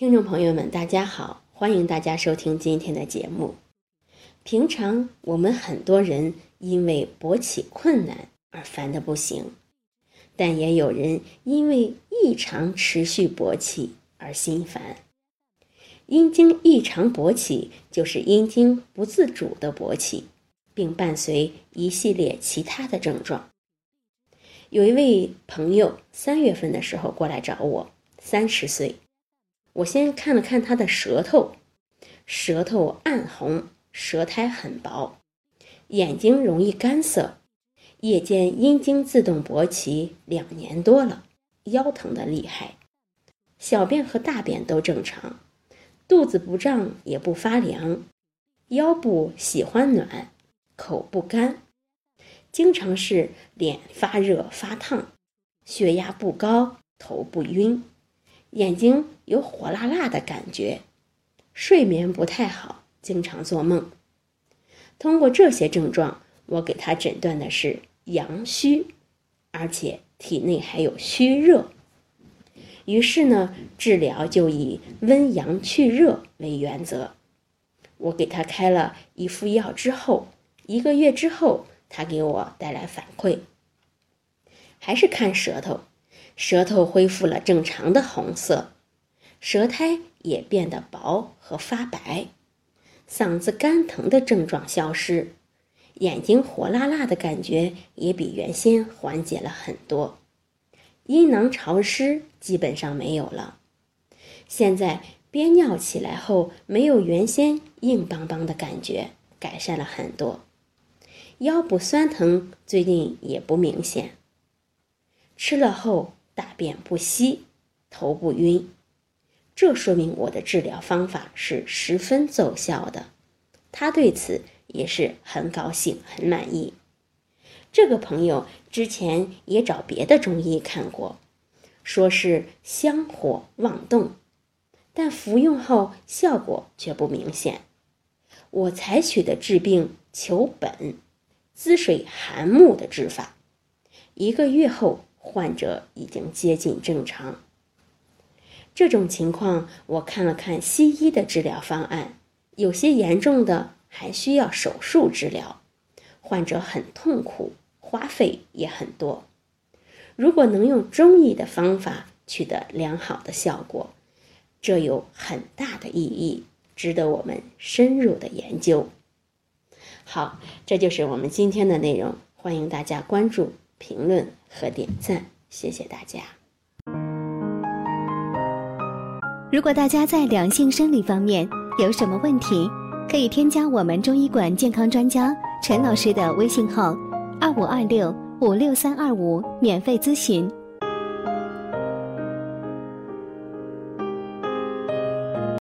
听众朋友们，大家好，欢迎大家收听今天的节目。平常我们很多人因为勃起困难而烦得不行，但也有人因为异常持续勃起而心烦。阴茎异常勃起就是阴茎不自主的勃起，并伴随一系列其他的症状。有一位朋友三月份的时候过来找我，三十岁。我先看了看他的舌头，舌头暗红，舌苔很薄，眼睛容易干涩，夜间阴茎自动勃起两年多了，腰疼的厉害，小便和大便都正常，肚子不胀也不发凉，腰部喜欢暖，口不干，经常是脸发热发烫，血压不高，头不晕。眼睛有火辣辣的感觉，睡眠不太好，经常做梦。通过这些症状，我给他诊断的是阳虚，而且体内还有虚热。于是呢，治疗就以温阳去热为原则。我给他开了一副药之后，一个月之后，他给我带来反馈，还是看舌头。舌头恢复了正常的红色，舌苔也变得薄和发白，嗓子干疼的症状消失，眼睛火辣辣的感觉也比原先缓解了很多，阴囊潮湿基本上没有了，现在憋尿起来后没有原先硬邦邦的感觉，改善了很多，腰部酸疼最近也不明显，吃了后。便不稀，头不晕，这说明我的治疗方法是十分奏效的。他对此也是很高兴、很满意。这个朋友之前也找别的中医看过，说是香火妄动，但服用后效果却不明显。我采取的治病求本、滋水涵木的治法，一个月后。患者已经接近正常。这种情况，我看了看西医的治疗方案，有些严重的还需要手术治疗，患者很痛苦，花费也很多。如果能用中医的方法取得良好的效果，这有很大的意义，值得我们深入的研究。好，这就是我们今天的内容，欢迎大家关注。评论和点赞，谢谢大家。如果大家在两性生理方面有什么问题，可以添加我们中医馆健康专家陈老师的微信号：二五二六五六三二五，免费咨询。